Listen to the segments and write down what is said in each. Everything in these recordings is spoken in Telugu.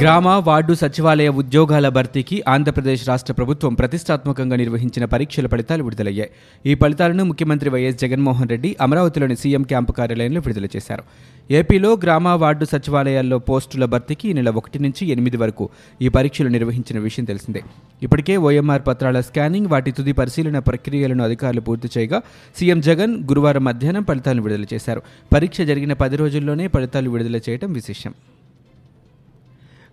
గ్రామ వార్డు సచివాలయ ఉద్యోగాల భర్తీకి ఆంధ్రప్రదేశ్ రాష్ట్ర ప్రభుత్వం ప్రతిష్టాత్మకంగా నిర్వహించిన పరీక్షల ఫలితాలు విడుదలయ్యాయి. ఈ ఫలితాలను ముఖ్యమంత్రి వైఎస్ జగన్మోహన్ రెడ్డి అమరావతిలోని సీఎం క్యాంపు కార్యాలయంలో విడుదల చేశారు. ఏపీలో గ్రామ వార్డు సచివాలయాల్లో పోస్టుల భర్తీకి ఈ నెల ఒకటి నుంచి ఎనిమిది వరకు ఈ పరీక్షలు నిర్వహించిన విషయం తెలిసిందే. ఇప్పటికే ఓఎంఆర్ పత్రాల స్కానింగ్ వాటి తుది పరిశీలన ప్రక్రియలను అధికారులు పూర్తి చేయగా సీఎం జగన్ గురువారం మధ్యాహ్నం ఫలితాలను విడుదల చేశారు. పరీక్ష జరిగిన పది రోజుల్లోనే ఫలితాలు విడుదల చేయడం విశేషం.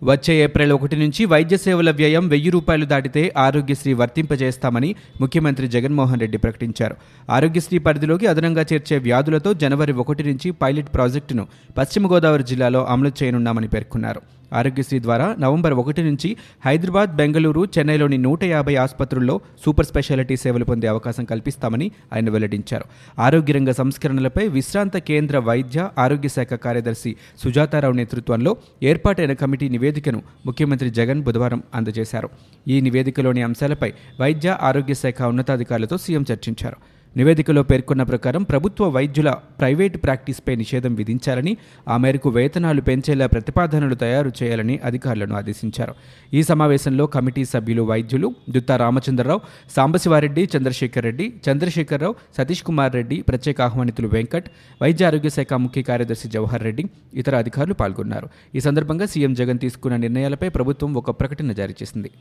వచ్చే ఏప్రిల్ ఒకటి నుంచి వైద్య సేవల వ్యయం వెయ్యి రూపాయలు దాటితే ఆరోగ్యశ్రీ వర్తింపజేస్తామని ముఖ్యమంత్రి జగన్మోహన్ రెడ్డి ప్రకటించారు. ఆరోగ్యశ్రీ పరిధిలోకి అదనంగా చేర్చే వ్యాధులతో జనవరి ఒకటి నుంచి పైలట్ ప్రాజెక్టును పశ్చిమ గోదావరి జిల్లాలో అమలు చేయనున్నామని పేర్కొన్నారు. ఆరోగ్యశ్రీ ద్వారా నవంబర్ ఒకటి నుంచి హైదరాబాద్ బెంగళూరు చెన్నైలోని నూట యాభై ఆసుపత్రుల్లో సూపర్ స్పెషాలిటీ సేవలు పొందే అవకాశం కల్పిస్తామని ఆయన వెల్లడించారు. ఆరోగ్య రంగ సంస్కరణలపై విశ్రాంత కేంద్ర వైద్య ఆరోగ్య శాఖ కార్యదర్శి సుజాతారావు నేతృత్వంలో ఏర్పాటైన కమిటీ నివేదికను ముఖ్యమంత్రి జగన్ బుధవారం అందజేశారు. ఈ నివేదికలోని అంశాలపై వైద్య ఆరోగ్య శాఖ ఉన్నతాధికారులతో సీఎం చర్చించారు. నివేదికలో పేర్కొన్న ప్రకారం ప్రభుత్వ వైద్యుల ప్రైవేటు ప్రాక్టీస్పై నిషేధం విధించాలని ఆ మేరకు వేతనాలు పెంచేలా ప్రతిపాదనలు తయారు చేయాలని అధికారులను ఆదేశించారు. ఈ సమావేశంలో కమిటీ సభ్యులు వైద్యులు దుత్తా రామచంద్రరావు సాంబశివారెడ్డి చంద్రశేఖర్ రెడ్డి చంద్రశేఖరరావు సతీష్ కుమార్ రెడ్డి ప్రత్యేక ఆహ్వానితులు వెంకట్ వైద్య ఆరోగ్య శాఖ ముఖ్య కార్యదర్శి జవహర్ రెడ్డి ఇతర అధికారులు పాల్గొన్నారు. ఈ సందర్భంగా సీఎం జగన్ తీసుకున్న నిర్ణయాలపై ప్రభుత్వం ఒక ప్రకటన జారీ చేసింది.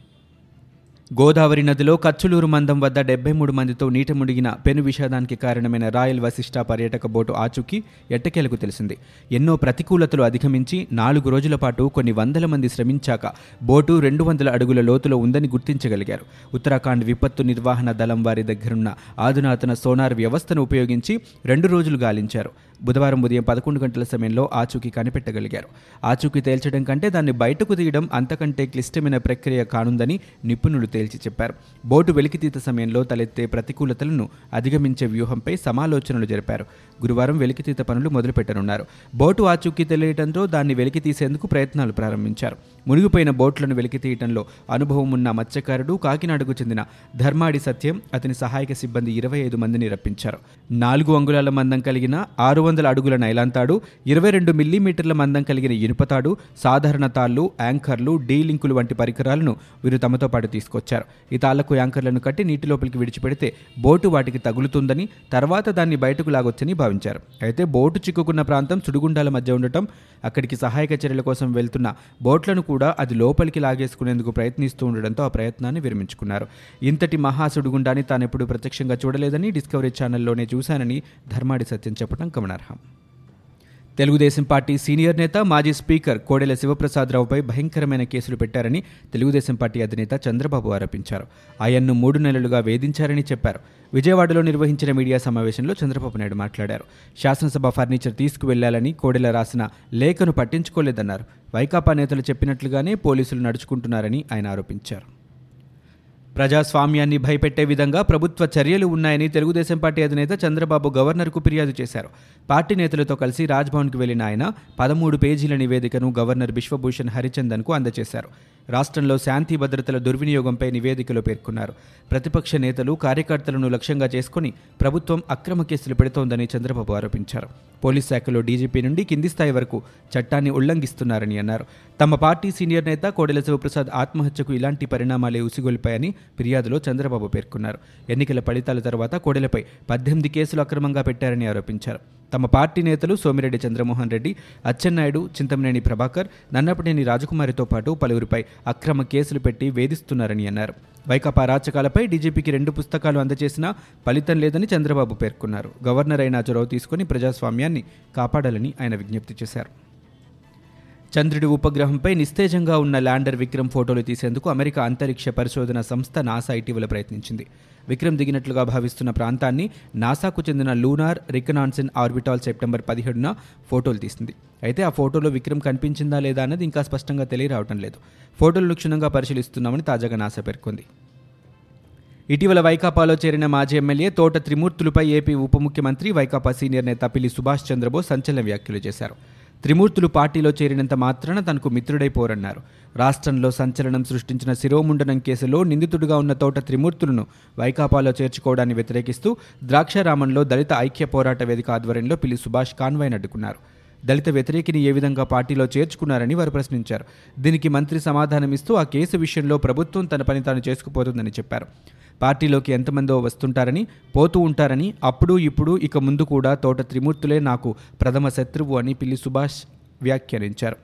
గోదావరి నదిలో కచ్చులూరు మందం వద్ద డెబ్బై మూడు మందితో నీట మునిగిన పెను విషాదానికి కారణమైన రాయల్ వశిష్ట పర్యాటక బోటు ఆచూకీ ఎట్టకేలకు తెలిసింది. ఎన్నో ప్రతికూలతలు అధిగమించి నాలుగు రోజుల పాటు కొన్ని వందల మంది శ్రమించాక బోటు రెండు వందల అడుగుల లోతులో ఉందని గుర్తించగలిగారు. ఉత్తరాఖండ్ విపత్తు నిర్వహణ దళం వారి దగ్గరున్న ఆధునాతన సోనార్ వ్యవస్థను ఉపయోగించి రెండు రోజులు గాలించారు. బుధవారం ఉదయం పదకొండు గంటల సమయంలో ఆచూకీ కనిపెట్టగలిగారు. ఆచూకీ తేల్చడం కంటే దాన్ని బయటకు తీయడం అంతకంటే క్లిష్టమైన ప్రక్రియ కానుందని నిపుణులు తేల్చి చెప్పారు. బోటు వెలికితీత సమయంలో తలెత్తే ప్రతికూలతలను అధిగమించే వ్యూహంపై సమాలోచనలు జరిపారు. గురువారం వెలికితీత పనులు మొదలుపెట్టనున్నారు. బోటు ఆచూకీ తెలియటంతో దాన్ని వెలికి తీసేందుకు ప్రయత్నాలు ప్రారంభించారు. మునిగిపోయిన బోట్లను వెలికి తీయటంలో అనుభవం ఉన్న మత్స్యకారుడు కాకినాడకు చెందిన ధర్మాడి సత్యం అతని సహాయక సిబ్బంది ఇరవై ఐదు మందిని రప్పించారు. నాలుగు అంగుళాల మందం కలిగిన ఆరు వందల అడుగుల నైలాంతాడు ఇరవై రెండు మిల్లీమీటర్ల మందం కలిగిన ఇనుపతాడు సాధారణ తాళ్ళు యాంకర్లు డీ లింకులు వంటి పరికరాలను వీరు తమతో పాటు తీసుకొచ్చారు. ఈ తాళ్ళకు యాంకర్లను కట్టి నీటి లోపలికి విడిచిపెడితే బోటు వాటికి తగులుతుందని తర్వాత దాన్ని బయటకు లాగొచ్చని భావించారు. అయితే బోటు చిక్కుకున్న ప్రాంతం సుడిగుండాల మధ్య ఉండటం అక్కడికి సహాయక చర్యల కోసం వెళ్తున్న బోట్లను కూడా అది లోపలికి లాగేసుకునేందుకు ప్రయత్నిస్తూ ఉండడంతో ఆ ప్రయత్నాన్ని విరమించుకున్నారు. ఇంతటి మహా సుడిగుండాన్ని తానెప్పుడు ప్రత్యక్షంగా చూడలేదని డిస్కవరీ ఛానల్లోనే చూశానని ధర్మాడి సత్యం చెప్పడం గమనార్హం. తెలుగుదేశం పార్టీ సీనియర్ నేత మాజీ స్పీకర్ కోడెల శివప్రసాదరావుపై భయంకరమైన కేసులు పెట్టారని తెలుగుదేశం పార్టీ అధినేత చంద్రబాబు ఆరోపించారు. ఆయన్ను మూడు నెలలుగా వేధించారని చెప్పారు. విజయవాడలో నిర్వహించిన మీడియా సమావేశంలో చంద్రబాబు నాయుడు మాట్లాడారు. శాసనసభ ఫర్నిచర్ తీసుకువెళ్ళాలని కోడెల రాసిన లేఖను పట్టించుకోలేదన్నారు. వైకాపా నేతలు చెప్పినట్లుగానే పోలీసులు నడుచుకుంటున్నారని ఆయన ఆరోపించారు. ప్రజాస్వామ్యాన్ని భయపెట్టే విధంగా ప్రభుత్వ చర్యలు ఉన్నాయని తెలుగుదేశం పార్టీ అధినేత చంద్రబాబు గవర్నర్కు ఫిర్యాదు చేశారు. పార్టీ నేతలతో కలిసి రాజ్భవన్కు వెళ్ళిన ఆయన పదమూడు పేజీల నివేదికను గవర్నర్ బిశ్వభూషణ్ హరిచందన్కు అందజేశారు. రాష్ట్రంలో శాంతి భద్రతల దుర్వినియోగంపై నివేదికలో పేర్కొన్నారు. ప్రతిపక్ష నేతలు కార్యకర్తలను లక్ష్యంగా చేసుకుని ప్రభుత్వం అక్రమ కేసులు పెడుతోందని చంద్రబాబు ఆరోపించారు. పోలీస్ శాఖలో డీజీపీ నుండి కింది స్థాయి వరకు చట్టాన్ని ఉల్లంఘిస్తున్నారని అన్నారు. తమ పార్టీ సీనియర్ నేత కోడెల శివప్రసాద్ ఆత్మహత్యకు ఇలాంటి పరిణామాలే ఉసిగొల్పాయని ఫిర్యాదులో చంద్రబాబు పేర్కొన్నారు. ఎన్నికల ఫలితాల తర్వాత కోడెలపై పద్దెనిమిది కేసులు అక్రమంగా పెట్టారని ఆరోపించారు. తమ పార్టీ నేతలు సోమిరెడ్డి చంద్రమోహన్ రెడ్డి అచ్చెన్నాయుడు చింతమనేని ప్రభాకర్ నన్నపనేని రాజకుమారితో పాటు పలువురిపై అక్రమ కేసులు పెట్టి వేధిస్తున్నారని అన్నారు. వైకాపా రాచకాలపై డీజీపీకి రెండు పుస్తకాలు అందజేసినా ఫలితం లేదని చంద్రబాబు పేర్కొన్నారు. గవర్నర్ అయిన చొరవ తీసుకుని ప్రజాస్వామ్యాన్ని కాపాడాలని ఆయన విజ్ఞప్తి చేశారు. చంద్రుడి ఉపగ్రహంపై నిస్తేజంగా ఉన్న ల్యాండర్ విక్రమ్ ఫోటోలు తీసేందుకు అమెరికా అంతరిక్ష పరిశోధన సంస్థ నాసా ఇటీవల ప్రయత్నించింది. విక్రమ్ దిగినట్లుగా భావిస్తున్న ప్రాంతాన్ని నాసాకు చెందిన లూనార్ రికనాన్సన్ ఆర్బిటాల్ సెప్టెంబర్ పదిహేడున ఫోటోలు తీసింది. అయితే ఆ ఫోటోలో విక్రమ్ కనిపించిందా లేదా అన్నది ఇంకా స్పష్టంగా తెలియరావటం లేదు. ఫోటోలను క్షుణ్ణంగా పరిశీలిస్తున్నామని తాజాగా నాసా పేర్కొంది. ఇటీవల వైకాపాలో చేరిన మాజీ ఎమ్మెల్యే తోట త్రిమూర్తులపై ఏపీ ఉప ముఖ్యమంత్రి వైకాపా సీనియర్ నేత పిల్లి సుభాష్ చంద్రబోస్ సంచలన వ్యాఖ్యలు చేశారు. త్రిమూర్తులు పార్టీలో చేరినంత మాత్రాన తనకు మిత్రుడైపోరన్నారు రాష్ట్రంలో సంచలనం సృష్టించిన శిరోముండనం కేసులో నిందితుడిగా ఉన్న తోట త్రిమూర్తులను వైకాపాలో చేర్చుకోవడాన్ని వ్యతిరేకిస్తూ ద్రాక్షారామంలో దళిత ఐక్య పోరాట వేదిక ఆధ్వర్యంలో పిల్లి సుభాష్ కాన్వాయ్ అడ్డుకున్నారు దళిత వ్యతిరేకిని ఏ విధంగా పార్టీలో చేర్చుకున్నారని వారు ప్రశ్నించారు. దీనికి మంత్రి సమాధానమిస్తూ ఆ కేసు విషయంలో ప్రభుత్వం తన పని తాను చేసుకుపోతుందని చెప్పారు. పార్టీలోకి ఎంతమందో వస్తుంటారని పోతూ ఉంటారని అప్పుడు ఇప్పుడు ఇక ముందు కూడా తోట త్రిమూర్తులే నాకు ప్రథమ శత్రువు అని పిల్లి సుభాష్ వ్యాఖ్యానించారు.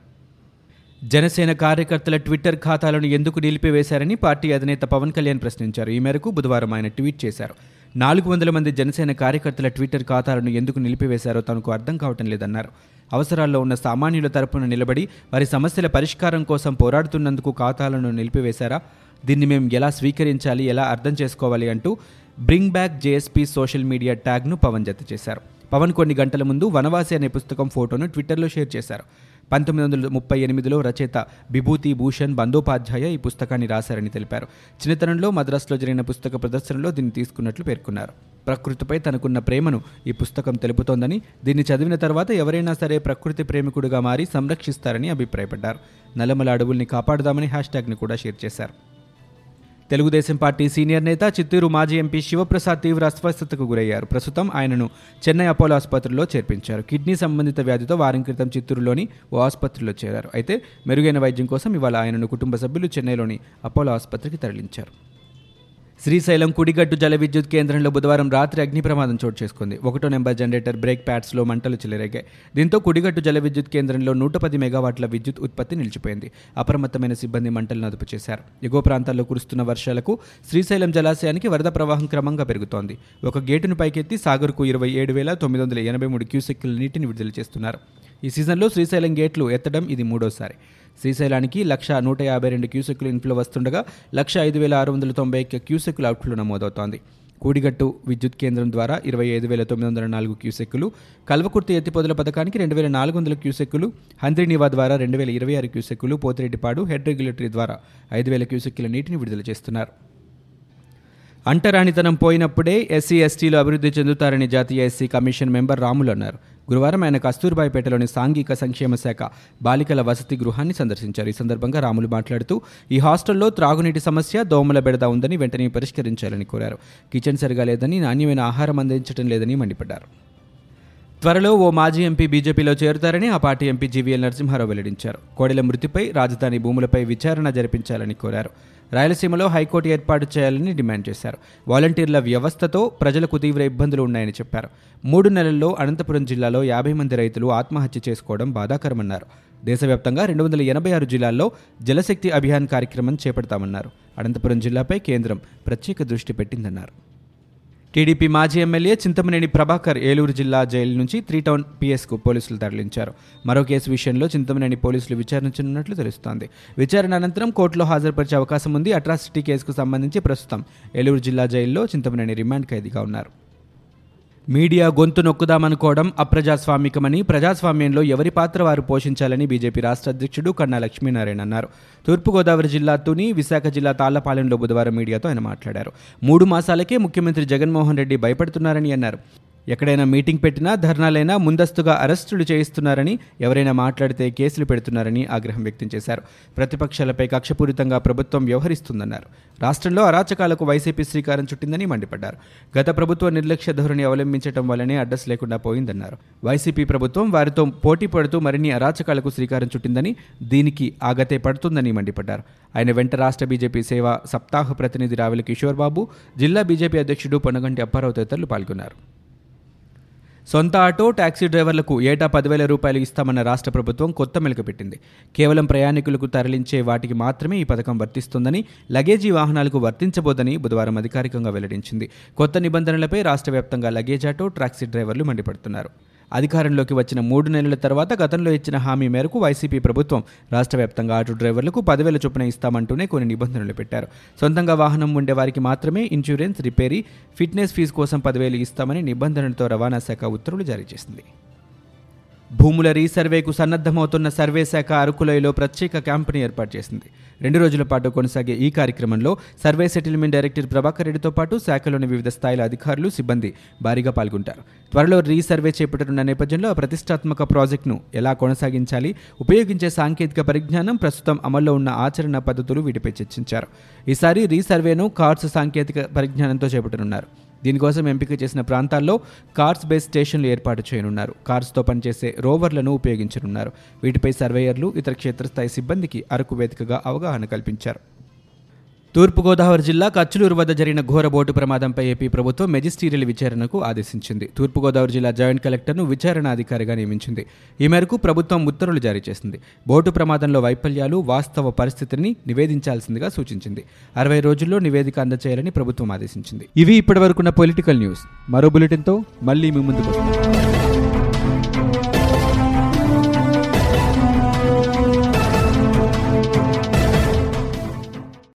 జనసేన కార్యకర్తల ట్విట్టర్ ఖాతాలను ఎందుకు నిలిపివేశారని పార్టీ అధినేత పవన్ కళ్యాణ్ ప్రశ్నించారు. ఈ మేరకు బుధవారం ఆయన ట్వీట్ చేశారు. నాలుగు వందల మంది జనసేన కార్యకర్తల ట్విట్టర్ ఖాతాలను ఎందుకు నిలిపివేశారో తనకు అర్థం కావటం లేదన్నారు. అవసరాల్లో ఉన్న సామాన్యుల తరపున నిలబడి వారి సమస్యల పరిష్కారం కోసం పోరాడుతున్నందుకు ఖాతాలను నిలిపివేశారా? దీన్ని మేము ఎలా స్వీకరించాలి ఎలా అర్థం చేసుకోవాలి అంటూ bring back JSP social media ట్యాగ్ను పవన్ జత చేశారు. పవన్ కొన్ని గంటల ముందు వనవాసి అనే పుస్తకం ఫోటోను ట్విట్టర్లో షేర్ చేశారు. పంతొమ్మిది వందల ముప్పై ఎనిమిదిలో రచయిత విభూతి భూషణ్ బందోపాధ్యాయ ఈ పుస్తకాన్ని రాశారని తెలిపారు. చిన్నతనంలో మద్రాసులో జరిగిన పుస్తక ప్రదర్శనలో దీన్ని తీసుకున్నట్లు పేర్కొన్నారు. ప్రకృతిపై తనకున్న ప్రేమను ఈ పుస్తకం తెలుపుతోందని దీన్ని చదివిన తర్వాత ఎవరైనా సరే ప్రకృతి ప్రేమికుడిగా మారి సంరక్షిస్తారని అభిప్రాయపడ్డారు. నల్లమల అడవుల్ని కాపాడుదామని హ్యాష్ ట్యాగ్ని కూడా షేర్ చేశారు. తెలుగుదేశం పార్టీ సీనియర్ నేత చిత్తూరు మాజీ ఎంపీ శివప్రసాద్ తీవ్ర అస్వస్థతకు గురయ్యారు. ప్రస్తుతం ఆయనను చెన్నై అపోలో ఆసుపత్రిలో చేర్పించారు. కిడ్నీ సంబంధిత వ్యాధితో వారం క్రితం చిత్తూరులోని ఓ ఆసుపత్రిలో చేరారు. అయితే మెరుగైన వైద్యం కోసం ఇవాళ ఆయనను కుటుంబ సభ్యులు చెన్నైలోని అపోలో ఆసుపత్రికి తరలించారు. శ్రీశైలం కుడిగట్టు జల విద్యుత్ కేంద్రంలో బుధవారం రాత్రి అగ్ని ప్రమాదం చోటు చేసుకుంది. ఒకటో నెంబర్ జనరేటర్ బ్రేక్ ప్యాడ్స్లో మంటలు చెలరేగాయి. దీంతో కుడిగట్టు జల విద్యుత్ కేంద్రంలో నూట పది మెగావాట్ల విద్యుత్ ఉత్పత్తి నిలిచిపోయింది. అప్రమత్తమైన సిబ్బంది మంటలను అదుపు చేశారు. ఎగువ ప్రాంతాల్లో కురుస్తున్న వర్షాలకు శ్రీశైలం జలాశయానికి వరద ప్రవాహం క్రమంగా పెరుగుతోంది. ఒక గేటును పైకెత్తి సాగర్కు ఇరవై ఏడు వేల తొమ్మిది వందల ఎనభై మూడు క్యూసెక్కుల నీటిని విడుదల చేస్తున్నారు. ఈ సీజన్లో శ్రీశైలం గేట్లు ఎత్తడం ఇది మూడోసారి. శ్రీశైలానికి లక్ష నూట యాభై రెండు క్యూసెక్కులు ఇన్ఫ్లో వస్తుండగా లక్ష ఐదు వేల ఆరు వందల తొంభై క్యూసెక్కులు అవుట్ఫ్లో నమోదవుతోంది. కూడిగట్టు విద్యుత్ కేంద్రం ద్వారా ఇరవై ఐదు వేల తొమ్మిది వందల నాలుగు క్యూసెక్కులు కల్వకుర్తి ఎత్తిపోదల పథకానికి రెండు వేల నాలుగు వందల క్యూసెక్కులు హంద్రినివా ద్వారా రెండు వేల ఇరవై ఆరు క్యూసెక్కులు పోతిరెడ్డిపాడు హెడ్ రెగ్యులేటరీ ద్వారా ఐదు వేల క్యూసెక్కుల నీటిని విడుదల చేస్తున్నారు. అంటరానితనం పోయినప్పుడే ఎస్సీ ఎస్టీలు అభివృద్ధి చెందుతారని జాతీయ ఎస్సీ కమిషన్ మెంబర్ రాములు అన్నారు. గురువారం ఆయన కస్తూర్బాయిపేటలోని సాంఘిక సంక్షేమ శాఖ బాలికల వసతి గృహాన్ని సందర్శించారు. ఈ సందర్భంగా రాములు మాట్లాడుతూ ఈ హాస్టల్లో త్రాగునీటి సమస్య దోమల బెడద ఉందని వెంటనే పరిష్కరించాలని కోరారు. కిచెన్ సరిగా లేదని నాణ్యమైన ఆహారం అందించడం లేదని మండిపడ్డారు. త్వరలో ఓ మాజీ ఎంపీ బీజేపీలో చేరుతారని ఆ పార్టీ ఎంపీ జీవీఎల్ నరసింహారావు వెల్లడించారు. కోడెల మృతిపై రాజధాని భూములపై విచారణ జరిపించాలని కోరారు. రాయలసీమలో హైకోర్టు ఏర్పాటు చేయాలని డిమాండ్ చేశారు. వాలంటీర్ల వ్యవస్థతో ప్రజలకు తీవ్ర ఇబ్బందులు ఉన్నాయని చెప్పారు. మూడు నెలల్లో అనంతపురం జిల్లాలో యాభై మంది రైతులు ఆత్మహత్య చేసుకోవడం బాధాకరమన్నారు. దేశవ్యాప్తంగా రెండు వందల ఎనభై ఆరు జిల్లాల్లో జలశక్తి అభియాన్ కార్యక్రమం చేపడతామన్నారు. అనంతపురం జిల్లాపై కేంద్రం ప్రత్యేక దృష్టి పెట్టిందన్నారు. టీడీపీ మాజీ ఎమ్మెల్యే చింతమనేని ప్రభాకర్ ఏలూరు జిల్లా జైలు నుంచి త్రీ టౌన్ పిఎస్కు పోలీసులు తరలించారు. మరో కేసు విషయంలో చింతమనేని పోలీసులు విచారించనున్నట్లు తెలుస్తోంది. విచారణ అనంతరం కోర్టులో హాజరుపరిచే అవకాశం ఉంది. అట్రాసిటీ కేసుకు సంబంధించి ప్రస్తుతం ఏలూరు జిల్లా జైల్లో చింతమనేని రిమాండ్ ఖైదీగా ఉన్నారు. మీడియా గొంతు నొక్కుదామనుకోవడం అప్రజాస్వామికమని ప్రజాస్వామ్యంలో ఎవరి పాత్ర వారు పోషించాలని బీజేపీ రాష్ట్ర అధ్యక్షుడు కన్నా లక్ష్మీనారాయణ అన్నారు. తూర్పుగోదావరి జిల్లా తుని విశాఖ జిల్లా తాళ్ళపాలెంలో బుధవారం మీడియాతో ఆయన మాట్లాడారు. మూడు మాసాలకే ముఖ్యమంత్రి జగన్మోహన్ రెడ్డి భయపడుతున్నారని అన్నారు. ఎక్కడైనా మీటింగ్ పెట్టినా ధర్నాలైనా ముందస్తుగా అరెస్టులు చేయిస్తున్నారని ఎవరైనా మాట్లాడితే కేసులు పెడుతున్నారని ఆగ్రహం వ్యక్తం చేశారు. ప్రతిపక్షాలపై కక్షపూరితంగా ప్రభుత్వం వ్యవహరిస్తుందన్నారు. రాష్ట్రంలో అరాచకాలకు వైసీపీ శ్రీకారం చుట్టిందని మండిపడ్డారు. గత ప్రభుత్వ నిర్లక్ష్య ధోరణి అవలంబించడం వల్లనే అడ్రస్ లేకుండా పోయిందన్నారు. వైసీపీ ప్రభుత్వం వారితో పోటీ పడుతూ మరిన్ని అరాచకాలకు శ్రీకారం చుట్టిందని దీనికి ఆగతే పడుతుందని మండిపడ్డారు. ఆయన వెంట రాష్ట్ర బీజేపీ సేవా సప్తాహ ప్రతినిధి రావెల కిషోర్ బాబు జిల్లా బీజేపీ అధ్యక్షుడు పొనగంటి అప్పారావు తదితరులు పాల్గొన్నారు. సొంత ఆటో టాక్సీ డ్రైవర్లకు ఏటా పదివేల రూపాయలు ఇస్తామన్న రాష్ట్ర ప్రభుత్వం కొత్త మెలక పెట్టింది. కేవలం ప్రయాణికులకు తరలించే వాటికి మాత్రమే ఈ పథకం వర్తిస్తుందని లగేజీ వాహనాలకు వర్తించబోదని బుధవారం అధికారికంగా వెల్లడించింది. కొత్త నిబంధనలపై రాష్ట్ర వ్యాప్తంగా లగేజ్ ఆటో టాక్సీ డ్రైవర్లు మండిపడుతున్నారు. అధికారంలోకి వచ్చిన మూడు నెలల తర్వాత గతంలో ఇచ్చిన హామీ మేరకు వైసీపీ ప్రభుత్వం రాష్ట్ర వ్యాప్తంగా ఆటో డ్రైవర్లకు పదివేల చొప్పున ఇస్తామంటూనే కొన్ని నిబంధనలు పెట్టారు. సొంతంగా వాహనం ఉండే వారికి మాత్రమే ఇన్సూరెన్స్ రిపేరీ ఫిట్నెస్ ఫీజు కోసం పదివేలు ఇస్తామని నిబంధనలతో రవాణా శాఖ ఉత్తర్వులు జారీ చేసింది. భూముల రీసర్వేకు సన్నద్ధమవుతున్న సర్వే శాఖ అరకులోయలో ప్రత్యేక క్యాంపుని ఏర్పాటు చేసింది. రెండు రోజుల పాటు కొనసాగే ఈ కార్యక్రమంలో సర్వే సెటిల్మెంట్ డైరెక్టర్ ప్రభాకర్ రెడ్డితో పాటు శాఖలోని వివిధ స్థాయిల అధికారులు సిబ్బంది భారీగా పాల్గొంటారు. త్వరలో రీసర్వే చేపట్టనున్న నేపథ్యంలో ఆ ప్రతిష్టాత్మక ప్రాజెక్టును ఎలా కొనసాగించాలి ఉపయోగించే సాంకేతిక పరిజ్ఞానం ప్రస్తుతం అమల్లో ఉన్న ఆచరణ పద్ధతులు వీటిపై చర్చించారు. ఈసారి రీసర్వేను కార్డ్స్ సాంకేతిక పరిజ్ఞానంతో చేపట్టనున్నారు. దీనికోసం ఎంపిక చేసిన ప్రాంతాల్లో కార్స్ బేస్ స్టేషన్లు ఏర్పాటు చేయనున్నారు. కార్స్తో పనిచేసే రోవర్లను ఉపయోగించనున్నారు. వీటిపై సర్వేయర్లు ఇతర క్షేత్రస్థాయి సిబ్బందికి అరకు వేదికగా అవగాహన కల్పించారు. తూర్పుగోదావరి జిల్లా కచ్చులూరు వద్ద జరిగిన ఘోర బోటు ప్రమాదంపై ఏపీ ప్రభుత్వం మెజిస్టీరియల్ విచారణకు ఆదేశించింది. తూర్పుగోదావరి జిల్లా జాయింట్ కలెక్టర్ను విచారణ అధికారిగా నియమించింది. ఈ మేరకు ప్రభుత్వం ఉత్తర్వులు జారీ చేసింది. బోటు ప్రమాదంలో వైఫల్యాలు వాస్తవ పరిస్థితిని నివేదించాల్సిందిగా సూచించింది. అరవై రోజుల్లో నివేదిక అందచేయాలని ప్రభుత్వం ఆదేశించింది. ఇవి ఇప్పటివరకున్న పొలిటికల్ న్యూస్. మరో బులెటిన్తో మళ్ళీ మీ ముందుకు వస్తాం.